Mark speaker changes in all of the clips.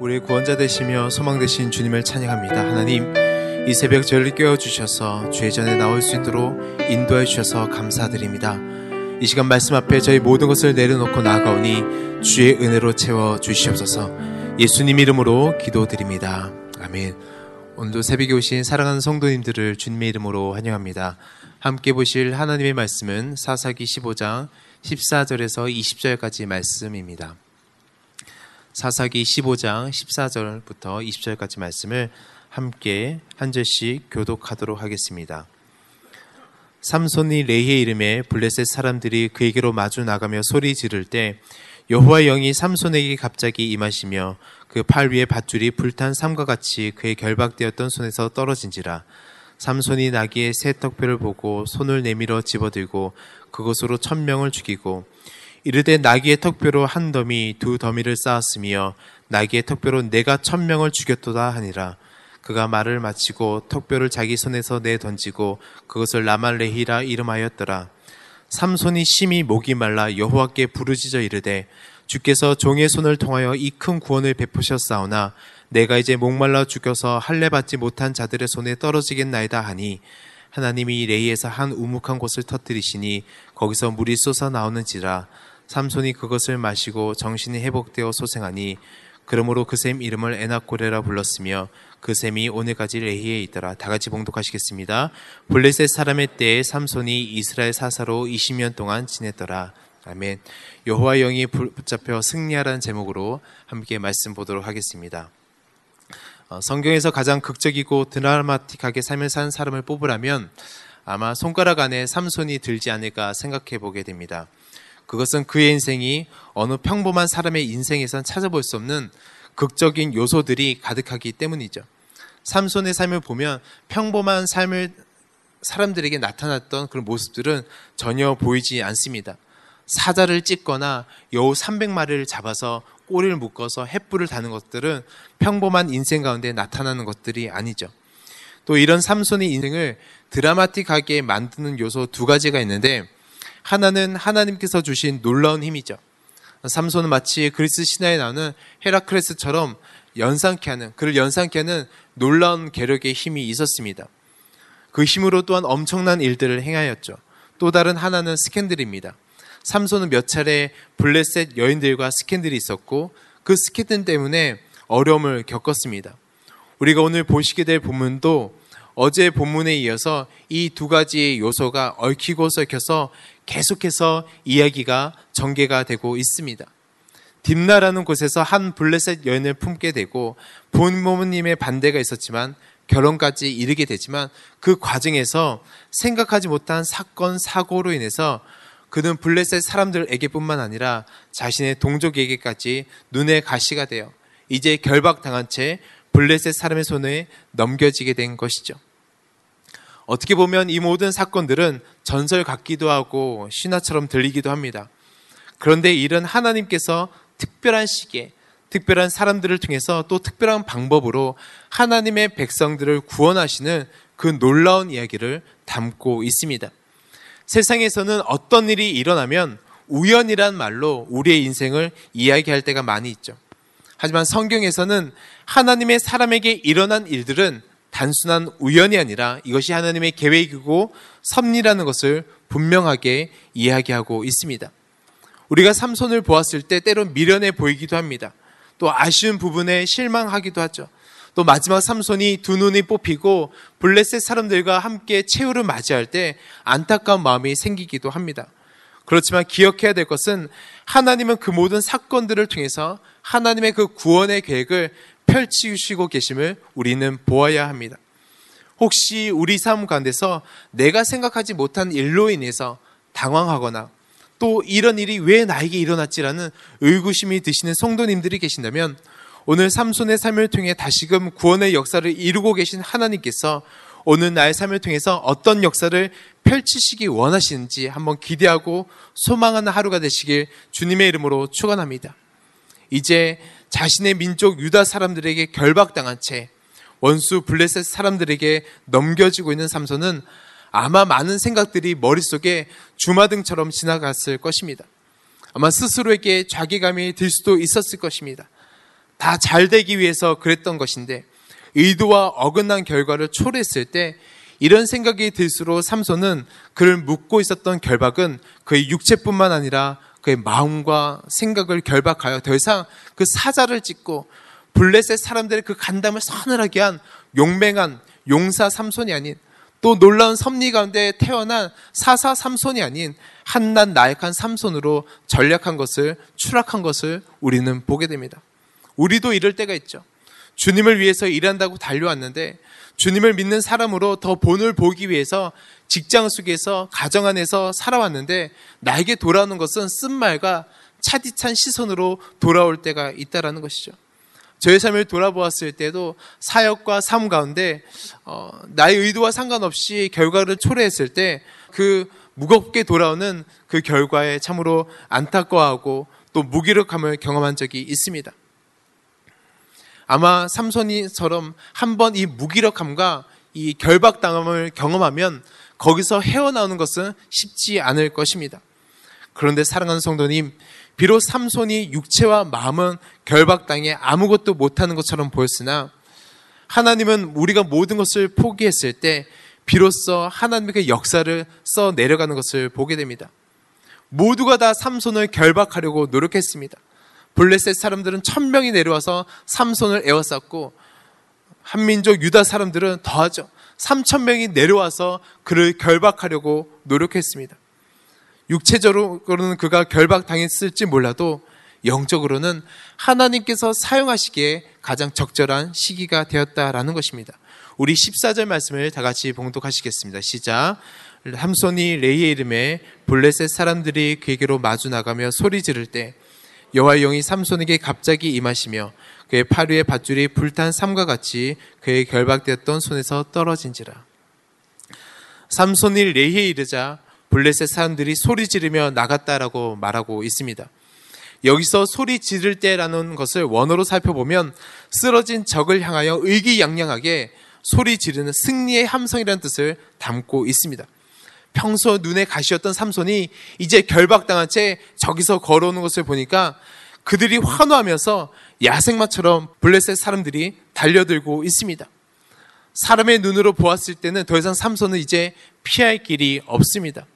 Speaker 1: 우리의 구원자 되시며 소망 되신 주님을 찬양합니다. 하나님, 이 새벽 저희를 깨워 주셔서 죄 전에 나올 수 있도록 인도해 주셔서 감사드립니다. 이 시간 말씀 앞에 저희 모든 것을 내려놓고 나아가오니 주의 은혜로 채워 주시옵소서 예수님 이름으로 기도드립니다. 아멘. 오늘도 새벽에 오신 사랑하는 성도님들을 주님의 이름으로 환영합니다. 함께 보실 하나님의 말씀은 사사기 15장 14절에서 20절까지 말씀입니다. 사사기 15장 14절부터 20절까지 말씀을 함께 한 절씩 교독하도록 하겠습니다. 삼손이 레히의 이름에 블레셋 사람들이 그에게로 마주 나가며 소리 지를 때 여호와 영이 삼손에게 갑자기 임하시며 그 팔 위에 밧줄이 불탄 삼과 같이 그의 결박되었던 손에서 떨어진지라 삼손이 나귀의 새 턱뼈를 보고 손을 내밀어 집어들고 그것으로 천명을 죽이고 이르되 나귀의 턱뼈로 한 더미 두 더미를 쌓았으며 나귀의 턱뼈로 내가 천명을 죽였도다 하니라. 그가 말을 마치고 턱뼈를 자기 손에서 내 던지고 그것을 라말레히라 이름하였더라. 삼손이 심히 목이 말라 여호와께 부르짖어 이르되 주께서 종의 손을 통하여 이 큰 구원을 베푸셨사오나 내가 이제 목말라 죽여서 할례 받지 못한 자들의 손에 떨어지겠나이다 하니 하나님이 레이에서 한 우묵한 곳을 터뜨리시니 거기서 물이 쏟아 나오는지라 삼손이 그것을 마시고 정신이 회복되어 소생하니 그러므로 그 샘 이름을 에나코레라 불렀으며 그 샘이 오늘까지 레히에 있더라. 다 같이 봉독하시겠습니다. 블레셋 사람의 때에 삼손이 이스라엘 사사로 20년 동안 지냈더라. 아멘. 여호와 영이 붙잡혀 승리하라는 제목으로 함께 말씀 보도록 하겠습니다. 어, 성경에서 가장 극적이고 드라마틱하게 삶을 산 사람을 뽑으라면 아마 손가락 안에 삼손이 들지 않을까 생각해 보게 됩니다. 그것은 그의 인생이 어느 평범한 사람의 인생에선 찾아볼 수 없는 극적인 요소들이 가득하기 때문이죠. 삼손의 삶을 보면 평범한 삶을 사람들에게 나타났던 그런 모습들은 전혀 보이지 않습니다. 사자를 찢거나 여우 300마리를 잡아서 꼬리를 묶어서 횃불을 다는 것들은 평범한 인생 가운데 나타나는 것들이 아니죠. 또 이런 삼손의 인생을 드라마틱하게 만드는 요소 두 가지가 있는데 하나는 하나님께서 주신 놀라운 힘이죠. 삼손은 마치 그리스 신화에 나오는 헤라크레스처럼 연상케 하는 그를 연상케 하는 놀라운 계력의 힘이 있었습니다. 그 힘으로 또한 엄청난 일들을 행하였죠. 또 다른 하나는 스캔들입니다. 삼손은 몇 차례 블레셋 여인들과 스캔들이 있었고 그 스캔들 때문에 어려움을 겪었습니다. 우리가 오늘 보시게 될 본문도 어제 본문에 이어서 이 두 가지의 요소가 얽히고 섞여서 계속해서 이야기가 전개가 되고 있습니다. 딥나라는 곳에서 한 블레셋 여인을 품게 되고 본모님의 반대가 있었지만 결혼까지 이르게 되지만 그 과정에서 생각하지 못한 사건 사고로 인해서 그는 블레셋 사람들에게뿐만 아니라 자신의 동족에게까지 눈의 가시가 되어 이제 결박당한 채 블레셋 사람의 손에 넘겨지게 된 것이죠. 어떻게 보면 이 모든 사건들은 전설 같기도 하고 신화처럼 들리기도 합니다. 그런데 이런 하나님께서 특별한 시기에 특별한 사람들을 통해서 또 특별한 방법으로 하나님의 백성들을 구원하시는 그 놀라운 이야기를 담고 있습니다. 세상에서는 어떤 일이 일어나면 우연이란 말로 우리의 인생을 이야기할 때가 많이 있죠. 하지만 성경에서는 하나님의 사람에게 일어난 일들은 단순한 우연이 아니라 이것이 하나님의 계획이고 섭리라는 것을 분명하게 이야기하고 있습니다. 우리가 삼손을 보았을 때 때론 미련해 보이기도 합니다. 또 아쉬운 부분에 실망하기도 하죠. 또 마지막 삼손이 두 눈이 뽑히고 블레셋 사람들과 함께 최후를 맞이할 때 안타까운 마음이 생기기도 합니다. 그렇지만 기억해야 될 것은 하나님은 그 모든 사건들을 통해서 하나님의 그 구원의 계획을 펼치시고 계심을 우리는 보아야 합니다. 혹시 우리 삶 가운데서 내가 생각하지 못한 일로 인해서 당황하거나 또 이런 일이 왜 나에게 일어났지라는 의구심이 드시는 성도님들이 계신다면 오늘 삼손의 삶을 통해 다시금 구원의 역사를 이루고 계신 하나님께서 오늘 나의 삶을 통해서 어떤 역사를 펼치시기 원하시는지 한번 기대하고 소망하는 하루가 되시길 주님의 이름으로 축원합니다. 이제 자신의 민족 유다 사람들에게 결박당한 채 원수 블레셋 사람들에게 넘겨지고 있는 삼손은 아마 많은 생각들이 머릿속에 주마등처럼 지나갔을 것입니다. 아마 스스로에게 자괴감이 들 수도 있었을 것입니다. 다 잘 되기 위해서 그랬던 것인데 의도와 어긋난 결과를 초래했을 때 이런 생각이 들수록 삼손은 그를 묻고 있었던 결박은 그의 육체뿐만 아니라 그의 마음과 생각을 결박하여 더 이상 그 사자를 찍고 블레셋 사람들의 그 간담을 서늘하게 한 용맹한 용사 삼손이 아닌 또 놀라운 섭리 가운데 태어난 사사 삼손이 아닌 한낱 나약한 삼손으로 전략한 것을 추락한 것을 우리는 보게 됩니다. 우리도 이럴 때가 있죠. 주님을 위해서 일한다고 달려왔는데 주님을 믿는 사람으로 더 본을 보기 위해서 직장 속에서 가정 안에서 살아왔는데 나에게 돌아오는 것은 쓴말과 차디찬 시선으로 돌아올 때가 있다라는 것이죠. 저의 삶을 돌아보았을 때도 사역과 삶 가운데 어, 나의 의도와 상관없이 결과를 초래했을 때 그 무겁게 돌아오는 그 결과에 참으로 안타까워하고 또 무기력함을 경험한 적이 있습니다. 아마 삼손이처럼 한번 이 무기력함과 이 결박당함을 경험하면 거기서 헤어나오는 것은 쉽지 않을 것입니다. 그런데 사랑하는 성도님, 비록 삼손이 육체와 마음은 결박당해 아무것도 못하는 것처럼 보였으나 하나님은 우리가 모든 것을 포기했을 때 비로소 하나님의 그 역사를 써 내려가는 것을 보게 됩니다. 모두가 다 삼손을 결박하려고 노력했습니다. 블레셋 사람들은 천 명이 내려와서 삼손을 에워쌌고 한민족 유다 사람들은 더하죠. 삼천 명이 내려와서 그를 결박하려고 노력했습니다. 육체적으로는 그가 결박당했을지 몰라도 영적으로는 하나님께서 사용하시기에 가장 적절한 시기가 되었다라는 것입니다. 우리 14절 말씀을 다 같이 봉독하시겠습니다. 시작. 함손이 레이의 이름에 블레셋 사람들이 그에게로 마주 나가며 소리 지를 때 여호와의 영이 삼손에게 갑자기 임하시며 그의 팔 위에 밧줄이 불탄 삼과 같이 그의 결박되었던 손에서 떨어진지라. 삼손이 레히에 이르자 블레셋 사람들이 소리 지르며 나갔다라고 말하고 있습니다. 여기서 소리 지를 때라는 것을 원어로 살펴보면 쓰러진 적을 향하여 의기양양하게 소리 지르는 승리의 함성이라는 뜻을 담고 있습니다. 평소 눈에 가시였던 삼손이 이제 결박당한 채 저기서 걸어오는 것을 보니까 그들이 환호하면서 야생마처럼 블레셋 사람들이 달려들고 있습니다. 사람의 눈으로 보았을 때는 더 이상 삼손은 이제 피할 길이 없습니다.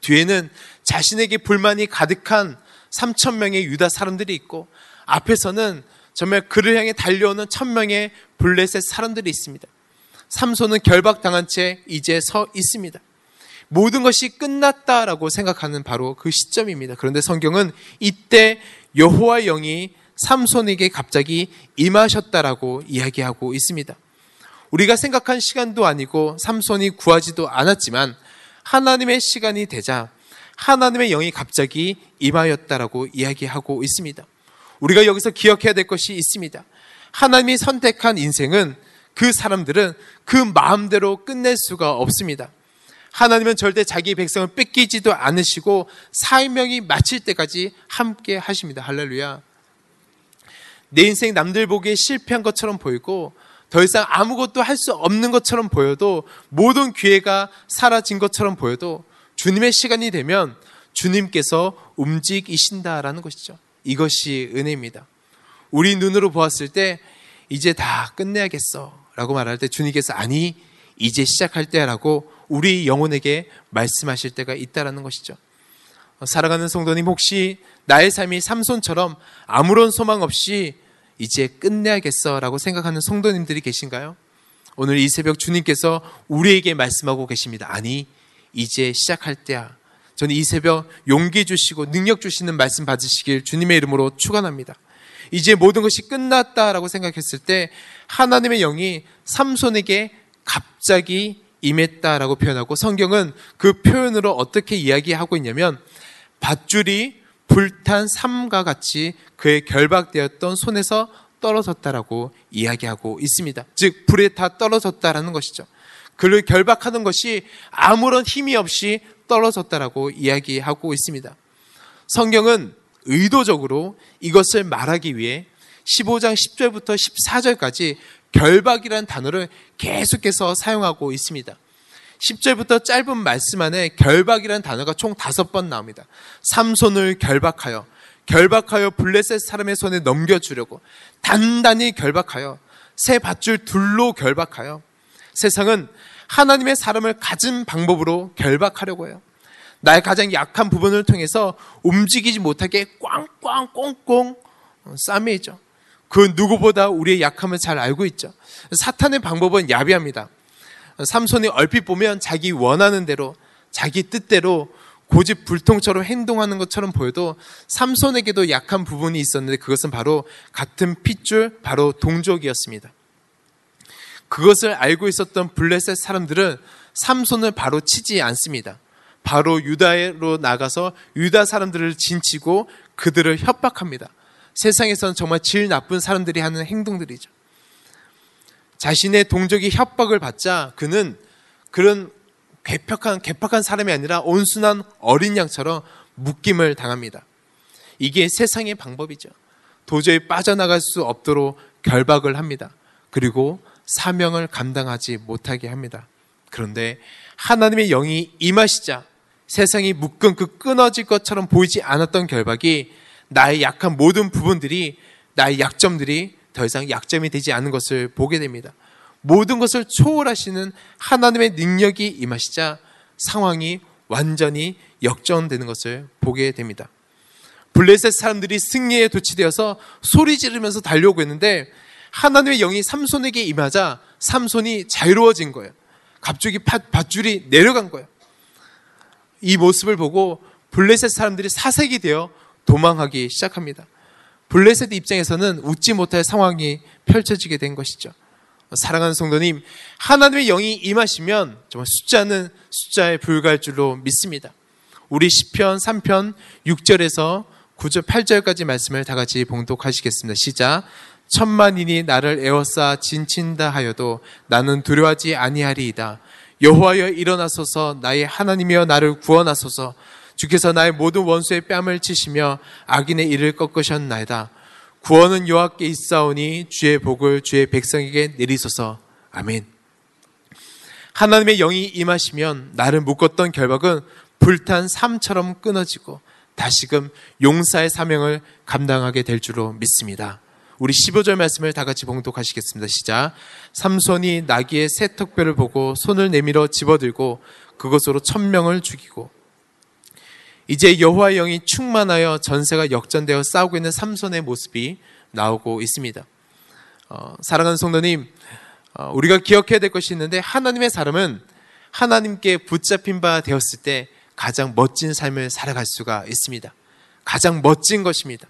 Speaker 1: 뒤에는 자신에게 불만이 가득한 3천 명의 유다 사람들이 있고 앞에서는 정말 그를 향해 달려오는 천 명의 블레셋 사람들이 있습니다. 삼손은 결박당한 채 이제 서 있습니다. 모든 것이 끝났다라고 생각하는 바로 그 시점입니다. 그런데 성경은 이때 여호와 영이 삼손에게 갑자기 임하셨다라고 이야기하고 있습니다. 우리가 생각한 시간도 아니고 삼손이 구하지도 않았지만 하나님의 시간이 되자 하나님의 영이 갑자기 임하였다라고 이야기하고 있습니다. 우리가 여기서 기억해야 될 것이 있습니다. 하나님이 선택한 인생은 그 사람들은 그 마음대로 끝낼 수가 없습니다. 하나님은 절대 자기 백성을 뺏기지도 않으시고 사명이 마칠 때까지 함께 하십니다. 할렐루야. 내 인생 남들 보기에 실패한 것처럼 보이고 더 이상 아무것도 할 수 없는 것처럼 보여도 모든 기회가 사라진 것처럼 보여도 주님의 시간이 되면 주님께서 움직이신다라는 것이죠. 이것이 은혜입니다. 우리 눈으로 보았을 때 이제 다 끝내야겠어 라고 말할 때 주님께서 아니 이제 시작할 때라고 우리 영혼에게 말씀하실 때가 있다라는 것이죠. 사랑하는 성도님 혹시 나의 삶이 삼손처럼 아무런 소망 없이 이제 끝내야겠어라고 생각하는 성도님들이 계신가요? 오늘 이 새벽 주님께서 우리에게 말씀하고 계십니다. 아니 이제 시작할 때야. 저는 이 새벽 용기 주시고 능력 주시는 말씀 받으시길 주님의 이름으로 축원합니다. 이제 모든 것이 끝났다라고 생각했을 때 하나님의 영이 삼손에게 갑자기 임했다라고 표현하고 성경은 그 표현으로 어떻게 이야기하고 있냐면 밧줄이 불탄 삼과 같이 그의 결박되었던 손에서 떨어졌다라고 이야기하고 있습니다. 즉 불에 다 떨어졌다라는 것이죠. 그를 결박하는 것이 아무런 힘이 없이 떨어졌다라고 이야기하고 있습니다. 성경은 의도적으로 이것을 말하기 위해 15장 10절부터 14절까지 결박이라는 단어를 계속해서 사용하고 있습니다. 10절부터 짧은 말씀 안에 결박이라는 단어가 총 다섯 번 나옵니다. 삼손을 결박하여, 결박하여 블레셋 사람의 손에 넘겨주려고 단단히 결박하여 새 밧줄 둘로 결박하여 세상은 하나님의 사람을 가진 방법으로 결박하려고 해요. 나의 가장 약한 부분을 통해서 움직이지 못하게 꽝꽝 꽁꽁 싸매죠. 그 누구보다 우리의 약함을 잘 알고 있죠. 사탄의 방법은 야비합니다. 삼손이 얼핏 보면 자기 원하는 대로 자기 뜻대로 고집 불통처럼 행동하는 것처럼 보여도 삼손에게도 약한 부분이 있었는데 그것은 바로 같은 핏줄 바로 동족이었습니다. 그것을 알고 있었던 블레셋 사람들은 삼손을 바로 치지 않습니다. 바로 유다로 나가서 유다 사람들을 진치고 그들을 협박합니다. 세상에서는 정말 질 나쁜 사람들이 하는 행동들이죠. 자신의 동족이 협박을 받자 그는 그런 괴팍한, 괴팍한 사람이 아니라 온순한 어린 양처럼 묶임을 당합니다. 이게 세상의 방법이죠. 도저히 빠져나갈 수 없도록 결박을 합니다. 그리고 사명을 감당하지 못하게 합니다. 그런데 하나님의 영이 임하시자 세상이 묶은 그 끊어질 것처럼 보이지 않았던 결박이 나의 약한 모든 부분들이 나의 약점들이 더 이상 약점이 되지 않은 것을 보게 됩니다. 모든 것을 초월하시는 하나님의 능력이 임하시자 상황이 완전히 역전되는 것을 보게 됩니다. 블레셋 사람들이 승리에 도취되어서 소리 지르면서 달려오고 있는데 하나님의 영이 삼손에게 임하자 삼손이 자유로워진 거예요. 갑자기 밧줄이 내려간 거예요. 이 모습을 보고 블레셋 사람들이 사색이 되어 도망하기 시작합니다. 블레셋 입장에서는 웃지 못할 상황이 펼쳐지게 된 것이죠. 사랑하는 성도님, 하나님의 영이 임하시면 정말 숫자는 숫자에 불과할 줄로 믿습니다. 우리 10편, 3편, 6절에서 9절, 8절까지 말씀을 다 같이 봉독하시겠습니다. 시작. 천만인이 나를 에워싸 진친다 하여도 나는 두려워하지 아니하리이다. 여호와여 일어나소서 나의 하나님이여 나를 구원하소서 주께서 나의 모든 원수의 뺨을 치시며 악인의 일을 꺾으셨나이다. 구원은 여호와께 있사오니 주의 복을 주의 백성에게 내리소서. 아멘. 하나님의 영이 임하시면 나를 묶었던 결박은 불탄 삶처럼 끊어지고 다시금 용사의 사명을 감당하게 될 줄로 믿습니다. 우리 15절 말씀을 다 같이 봉독하시겠습니다. 시작. 삼손이 나귀의 새 턱뼈를 보고 손을 내밀어 집어들고 그것으로 천명을 죽이고 이제 여호와의 영이 충만하여 전세가 역전되어 싸우고 있는 삼손의 모습이 나오고 있습니다. 어, 사랑하는 성도님, 어, 우리가 기억해야 될 것이 있는데 하나님의 사람은 하나님께 붙잡힌 바 되었을 때 가장 멋진 삶을 살아갈 수가 있습니다. 가장 멋진 것입니다.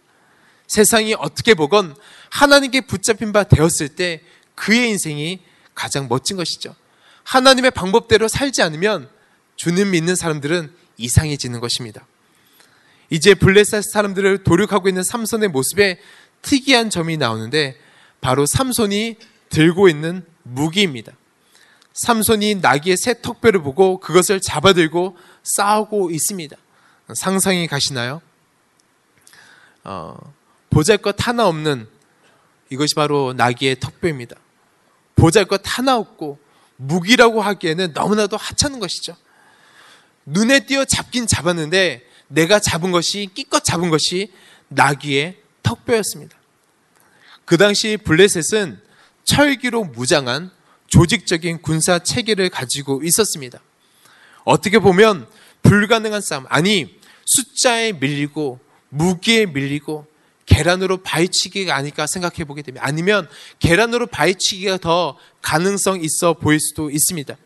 Speaker 1: 세상이 어떻게 보건 하나님께 붙잡힌 바 되었을 때 그의 인생이 가장 멋진 것이죠. 하나님의 방법대로 살지 않으면 주님 믿는 사람들은 이상해지는 것입니다. 이제 블레셋 사람들을 도륙하고 있는 삼손의 모습에 특이한 점이 나오는데 바로 삼손이 들고 있는 무기입니다. 삼손이 나귀의 새 턱뼈를 보고 그것을 잡아들고 싸우고 있습니다. 상상이 가시나요? 어, 보잘것 하나 없는 이것이 바로 나귀의 턱뼈입니다. 보잘것 하나 없고 무기라고 하기에는 너무나도 하찮은 것이죠. 눈에 띄어 잡긴 잡았는데 내가 잡은 것이 끼껏 잡은 것이 나귀의 턱뼈였습니다. 그 당시 블레셋은 철기로 무장한 조직적인 군사 체계를 가지고 있었습니다. 어떻게 보면 불가능한 싸움, 아니 숫자에 밀리고 무기에 밀리고 계란으로 바위치기가 아닐까 생각해 보게 됩니다. 아니면 계란으로 바위치기가 더 가능성 있어 보일 수도 있습니다.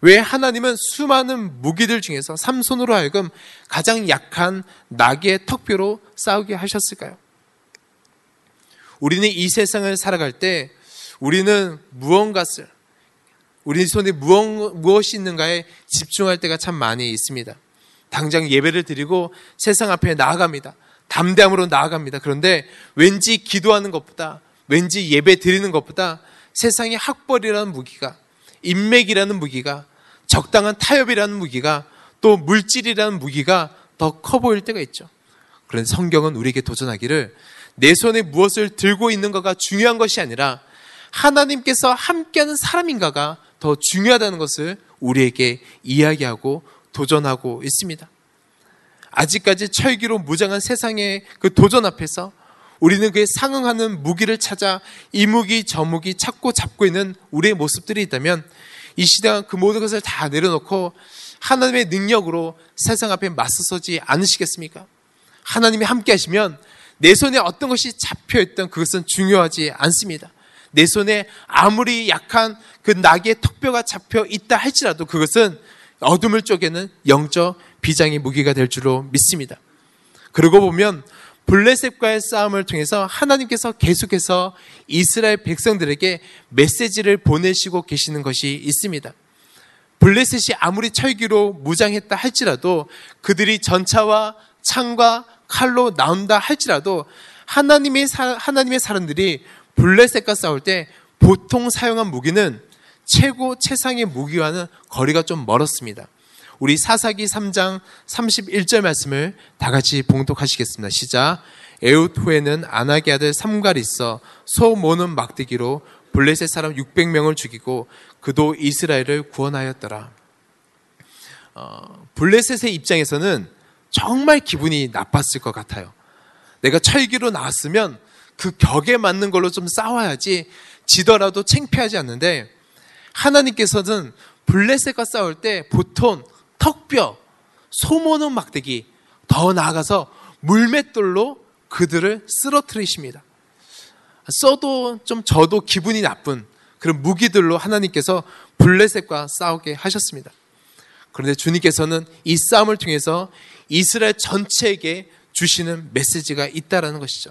Speaker 1: 왜 하나님은 수많은 무기들 중에서 삼손으로 하여금 가장 약한 낙의 턱뼈로 싸우게 하셨을까요? 우리는 이 세상을 살아갈 때 우리는 무언가를 우리 손에 무엇, 이 있는가에 집중할 때가 참 많이 있습니다. 당장 예배를 드리고 세상 앞에 나아갑니다. 담대함으로 나아갑니다. 그런데 왠지 기도하는 것보다 왠지 예배 드리는 것보다 세상의 학벌이라는 무기가 인맥이라는 무기가 적당한 타협이라는 무기가 또 물질이라는 무기가 더 커 보일 때가 있죠. 그런데 성경은 우리에게 도전하기를 내 손에 무엇을 들고 있는가가 중요한 것이 아니라 하나님께서 함께하는 사람인가가 더 중요하다는 것을 우리에게 이야기하고 도전하고 있습니다. 아직까지 철기로 무장한 세상의 그 도전 앞에서 우리는 그에 상응하는 무기를 찾아 이 무기 저 무기 찾고 잡고 있는 우리의 모습들이 있다면 이 시대가 그 모든 것을 다 내려놓고 하나님의 능력으로 세상 앞에 맞서서지 않으시겠습니까? 하나님이 함께 하시면 내 손에 어떤 것이 잡혀 있던 그것은 중요하지 않습니다. 내 손에 아무리 약한 그 낙의 턱뼈가 잡혀 있다 할지라도 그것은 어둠을 쪼개는 영적 비장의 무기가 될 줄로 믿습니다. 그러고 보면 블레셋과의 싸움을 통해서 하나님께서 계속해서 이스라엘 백성들에게 메시지를 보내시고 계시는 것이 있습니다. 블레셋이 아무리 철기로 무장했다 할지라도 그들이 전차와 창과 칼로 나온다 할지라도 하나님의 사, 하나님의 사람들이 블레셋과 싸울 때 보통 사용한 무기는 최고 최상의 무기와는 거리가 좀 멀었습니다. 우리 사사기 3장 31절 말씀을 다 같이 봉독하시겠습니다. 시작. 에웃 후에는 아나기 아들 삼갈이 있어 소 모는 막대기로 블레셋 사람 600명을 죽이고 그도 이스라엘을 구원하였더라. 어, 블레셋의 입장에서는 정말 기분이 나빴을 것 같아요. 내가 철기로 나왔으면 그 격에 맞는 걸로 좀 싸워야지 지더라도 챙피하지 않는데 하나님께서는 블레셋과 싸울 때 보통 턱뼈, 소모는 막대기, 더 나아가서 물맷돌로 그들을 쓰러뜨리십니다. 써도 좀 저도 기분이 나쁜 그런 무기들로 하나님께서 블레셋과 싸우게 하셨습니다. 그런데 주님께서는 이 싸움을 통해서 이스라엘 전체에게 주시는 메시지가 있다라는 것이죠.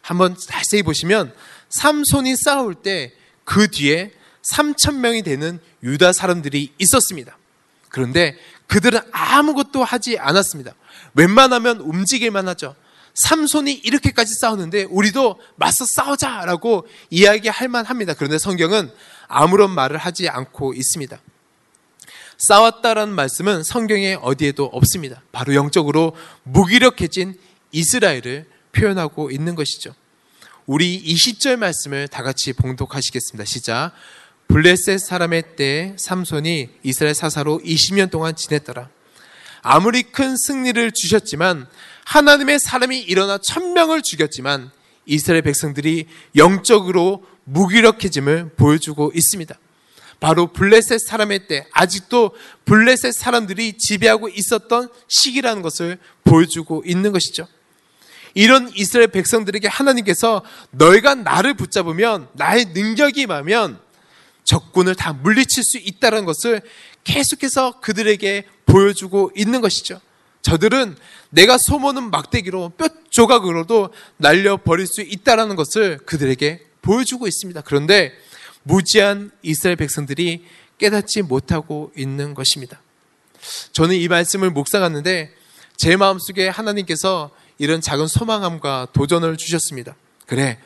Speaker 1: 한번 자세히 보시면 삼손이 싸울 때 그 뒤에 3천 명이 되는 유다 사람들이 있었습니다. 그런데 그들은 아무것도 하지 않았습니다. 웬만하면 움직일만 하죠. 삼손이 이렇게까지 싸우는데 우리도 맞서 싸우자라고 이야기할 만합니다. 그런데 성경은 아무런 말을 하지 않고 있습니다. 싸웠다라는 말씀은 성경에 어디에도 없습니다. 바로 영적으로 무기력해진 이스라엘을 표현하고 있는 것이죠. 우리 20절 말씀을 다 같이 봉독하시겠습니다. 시작. 블레셋 사람의 때 삼손이 이스라엘 사사로 20년 동안 지냈더라. 아무리 큰 승리를 주셨지만 하나님의 사람이 일어나 천명을 죽였지만 이스라엘 백성들이 영적으로 무기력해짐을 보여주고 있습니다. 바로 블레셋 사람의 때 아직도 블레셋 사람들이 지배하고 있었던 시기라는 것을 보여주고 있는 것이죠. 이런 이스라엘 백성들에게 하나님께서 너희가 나를 붙잡으면 나의 능력이 임하면 적군을 다 물리칠 수 있다는 것을 계속해서 그들에게 보여주고 있는 것이죠. 저들은 내가 소모는 막대기로 뼈 조각으로도 날려버릴 수 있다는 것을 그들에게 보여주고 있습니다. 그런데 무지한 이스라엘 백성들이 깨닫지 못하고 있는 것입니다. 저는 이 말씀을 묵상하는데 제 마음속에 하나님께서 이런 작은 소망함과 도전을 주셨습니다. 그래,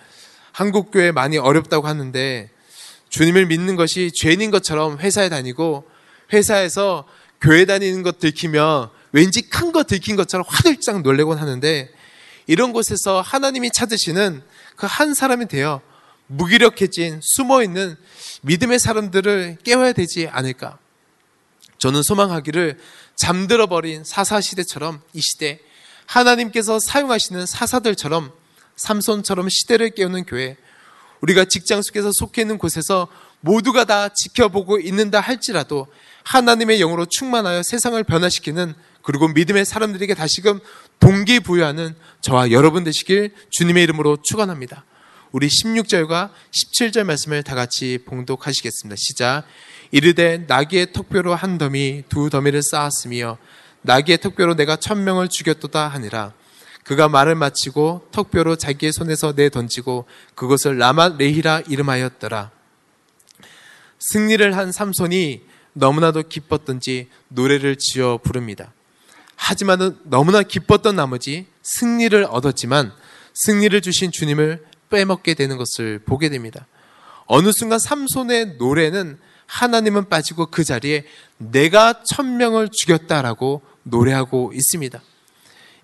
Speaker 1: 한국교회 많이 어렵다고 하는데 주님을 믿는 것이 죄인 것처럼 회사에 다니고 회사에서 교회 다니는 것 들키면 왠지 큰 거 들킨 것처럼 화들짝 놀래곤 하는데 이런 곳에서 하나님이 찾으시는 그 한 사람이 되어 무기력해진 숨어 있는 믿음의 사람들을 깨워야 되지 않을까? 저는 소망하기를 잠들어 버린 사사 시대처럼 이 시대 하나님께서 사용하시는 사사들처럼 삼손처럼 시대를 깨우는 교회 우리가 직장 속에서 속해 있는 곳에서 모두가 다 지켜보고 있는다 할지라도 하나님의 영으로 충만하여 세상을 변화시키는 그리고 믿음의 사람들에게 다시금 동기부여하는 저와 여러분 되시길 주님의 이름으로 축원합니다. 우리 16절과 17절 말씀을 다 같이 봉독하시겠습니다. 시작. 이르되 나귀의 턱뼈로 한 더미 두 더미를 쌓았으며 나귀의 턱뼈로 내가 천명을 죽였도다 하니라. 그가 말을 마치고 턱뼈로 자기의 손에서 내 던지고 그것을 라마 레히라 이름하였더라. 승리를 한 삼손이 너무나도 기뻤던지 노래를 지어 부릅니다. 하지만은 너무나 기뻤던 나머지 승리를 얻었지만 승리를 주신 주님을 빼먹게 되는 것을 보게 됩니다. 어느 순간 삼손의 노래는 하나님은 빠지고 그 자리에 내가 천명을 죽였다라고 노래하고 있습니다.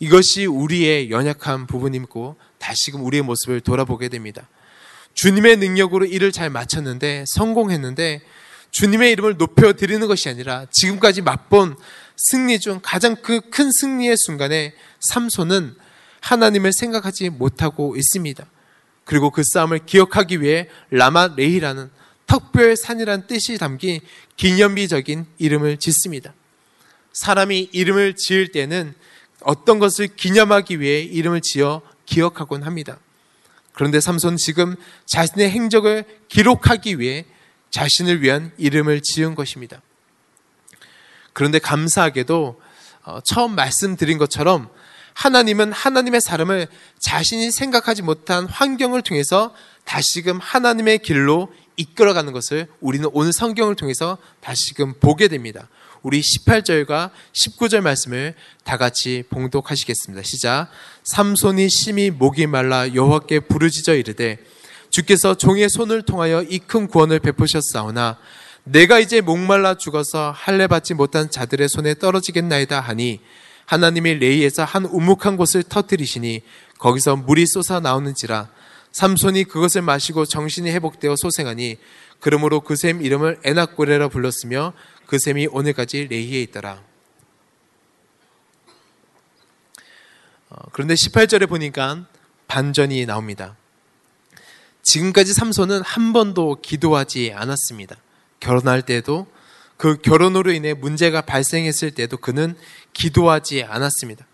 Speaker 1: 이것이 우리의 연약한 부분이고 다시금 우리의 모습을 돌아보게 됩니다. 주님의 능력으로 일을 잘 마쳤는데 성공했는데 주님의 이름을 높여 드리는 것이 아니라 지금까지 맛본 승리 중 가장 그 큰 승리의 순간에 삼손은 하나님을 생각하지 못하고 있습니다. 그리고 그 싸움을 기억하기 위해 라마 레이라는 턱뼈의 산이란 뜻이 담긴 기념비적인 이름을 짓습니다. 사람이 이름을 지을 때는 어떤 것을 기념하기 위해 이름을 지어 기억하곤 합니다. 그런데 삼손 지금 자신의 행적을 기록하기 위해 자신을 위한 이름을 지은 것입니다. 그런데 감사하게도 어, 처음 말씀드린 것처럼 하나님은 하나님의 사람을 자신이 생각하지 못한 환경을 통해서 다시금 하나님의 길로 이끌어가는 것을 우리는 오늘 성경을 통해서 다시금 보게 됩니다. 우리 18절과 19절 말씀을 다 같이 봉독하시겠습니다. 시작. 삼손이 심히 목이 말라 여호와께 부르짖어 이르되 주께서 종의 손을 통하여 이 큰 구원을 베푸셨사오나 내가 이제 목말라 죽어서 할례 받지 못한 자들의 손에 떨어지겠나이다 하니 하나님이 레이에서 한 우묵한 곳을 터뜨리시니 거기서 물이 쏟아 나오는지라 삼손이 그것을 마시고 정신이 회복되어 소생하니 그러므로 그 샘 이름을 에낙고레라 불렀으며 그 샘이 오늘까지 레이에 있더라. 어, 그런데 18절에 보니까 반전이 나옵니다. 지금까지 삼손은 한 번도 기도하지 않았습니다. 결혼할 때도 그 결혼으로 인해 문제가 발생했을 때도 그는 기도하지 않았습니다.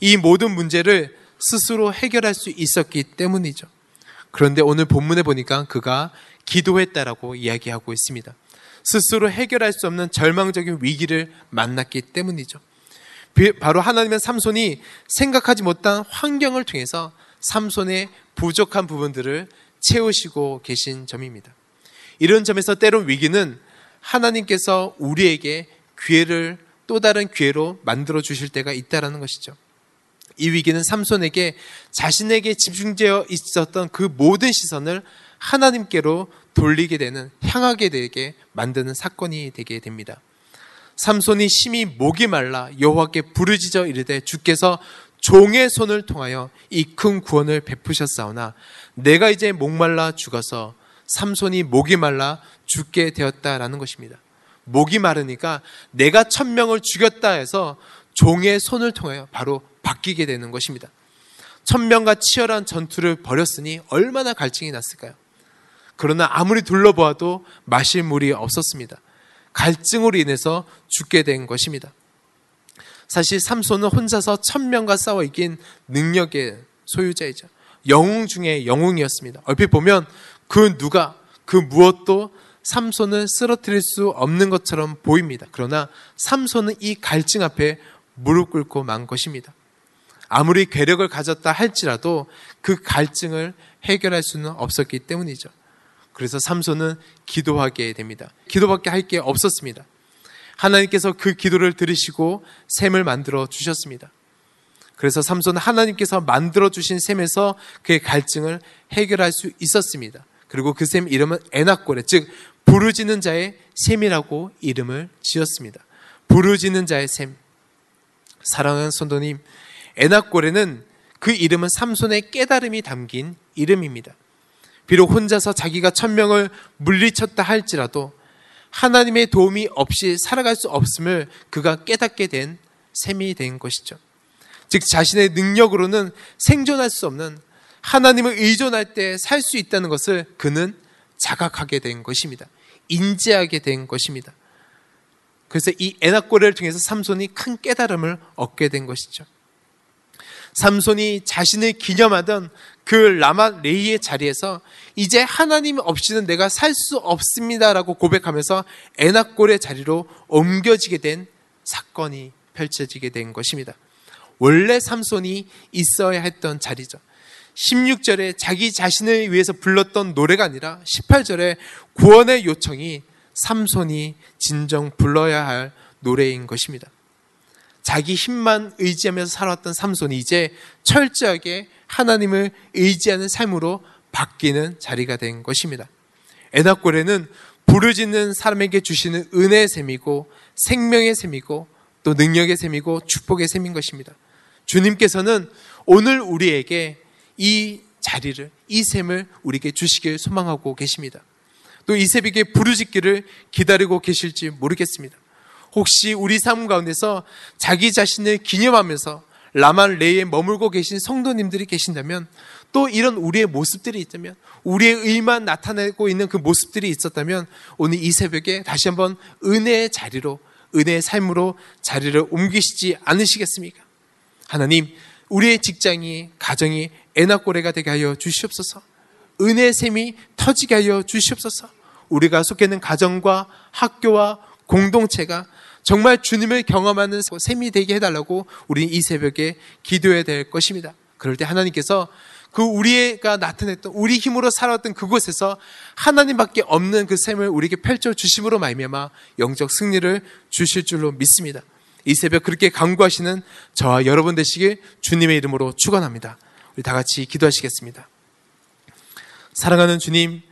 Speaker 1: 이 모든 문제를 스스로 해결할 수 있었기 때문이죠. 그런데 오늘 본문에 보니까 그가 기도했다라고 이야기하고 있습니다. 스스로 해결할 수 없는 절망적인 위기를 만났기 때문이죠. 바로 하나님의 삼손이 생각하지 못한 환경을 통해서 삼손의 부족한 부분들을 채우시고 계신 점입니다. 이런 점에서 때론 위기는 하나님께서 우리에게 기회를 또 다른 기회로 만들어 주실 때가 있다라는 것이죠. 이 위기는 삼손에게 자신에게 집중되어 있었던 그 모든 시선을 하나님께로 돌리게 되는 향하게 되게 만드는 사건이 되게 됩니다. 삼손이 심히 목이 말라 여호와께 부르짖어 이르되 주께서 종의 손을 통하여 이 큰 구원을 베푸셨사오나 내가 이제 목말라 죽어서 삼손이 목이 말라 죽게 되었다라는 것입니다. 목이 마르니까 내가 천명을 죽였다 해서 종의 손을 통하여 바로 바뀌게 되는 것입니다. 천명과 치열한 전투를 벌였으니 얼마나 갈증이 났을까요? 그러나 아무리 둘러보아도 마실 물이 없었습니다. 갈증으로 인해서 죽게 된 것입니다. 사실 삼손은 혼자서 천명과 싸워 이긴 능력의 소유자이죠. 영웅 중에 영웅이었습니다. 얼핏 보면 그 누가 그 무엇도 삼손을 쓰러뜨릴 수 없는 것처럼 보입니다. 그러나 삼손은 이 갈증 앞에 무릎 꿇고 만 것입니다. 아무리 괴력을 가졌다 할지라도 그 갈증을 해결할 수는 없었기 때문이죠. 그래서 삼손은 기도하게 됩니다. 기도밖에 할 게 없었습니다. 하나님께서 그 기도를 들으시고 샘을 만들어 주셨습니다. 그래서 삼손은 하나님께서 만들어 주신 샘에서 그의 갈증을 해결할 수 있었습니다. 그리고 그 샘 이름은 에낙고레, 즉 부르짖는 자의 샘이라고 이름을 지었습니다. 부르짖는 자의 샘. 사랑하는 손도님, 에낙고레는 그 이름은 삼손의 깨달음이 담긴 이름입니다. 비록 혼자서 자기가 천명을 물리쳤다 할지라도 하나님의 도움이 없이 살아갈 수 없음을 그가 깨닫게 된 셈이 된 것이죠. 즉 자신의 능력으로는 생존할 수 없는 하나님을 의존할 때 살 수 있다는 것을 그는 자각하게 된 것입니다. 인지하게 된 것입니다. 그래서 이 에낙고레를 통해서 삼손이 큰 깨달음을 얻게 된 것이죠. 삼손이 자신을 기념하던 그 라마 레이의 자리에서 이제 하나님 없이는 내가 살 수 없습니다라고 고백하면서 에낙골의 자리로 옮겨지게 된 사건이 펼쳐지게 된 것입니다. 원래 삼손이 있어야 했던 자리죠. 16절에 자기 자신을 위해서 불렀던 노래가 아니라 18절에 구원의 요청이 삼손이 진정 불러야 할 노래인 것입니다. 자기 힘만 의지하면서 살았던 삼손이 이제 철저하게 하나님을 의지하는 삶으로 바뀌는 자리가 된 것입니다. 에낙고레는 부르짖는 사람에게 주시는 은혜의 셈이고 생명의 셈이고 또 능력의 셈이고 축복의 셈인 것입니다. 주님께서는 오늘 우리에게 이 자리를 이 셈을 우리에게 주시길 소망하고 계십니다. 또이 새벽에 부르짖기를 기다리고 계실지 모르겠습니다. 혹시 우리 삶 가운데서 자기 자신을 기념하면서 라만 레이에 머물고 계신 성도님들이 계신다면 또 이런 우리의 모습들이 있다면 우리의 의만 나타내고 있는 그 모습들이 있었다면 오늘 이 새벽에 다시 한번 은혜의 자리로 은혜의 삶으로 자리를 옮기시지 않으시겠습니까? 하나님, 우리의 직장이 가정이 애나꼬레가 되게 하여 주시옵소서. 은혜의 샘이 터지게 하여 주시옵소서. 우리가 속해 있는 가정과 학교와 공동체가 정말 주님을 경험하는 샘이 되게 해달라고 우리 이 새벽에 기도해야 될 것입니다. 그럴 때 하나님께서 그 우리가 나타냈던 우리 힘으로 살았던 그곳에서 하나님밖에 없는 그 샘을 우리에게 펼쳐 주심으로 말미암아 영적 승리를 주실 줄로 믿습니다. 이 새벽 그렇게 강구하시는 저와 여러분 되시길 주님의 이름으로 축원합니다. 우리 다 같이 기도하시겠습니다. 사랑하는 주님,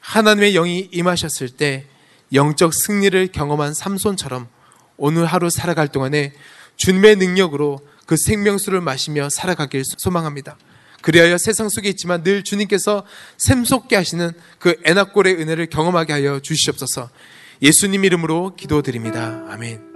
Speaker 1: 하나님의 영이 임하셨을 때 영적 승리를 경험한 삼손처럼 오늘 하루 살아갈 동안에 주님의 능력으로 그 생명수를 마시며 살아가길 소망합니다. 그리하여 세상 속에 있지만 늘 주님께서 샘솟게 하시는 그 애낙골의 은혜를 경험하게 하여 주시옵소서 예수님 이름으로 기도드립니다. 아멘.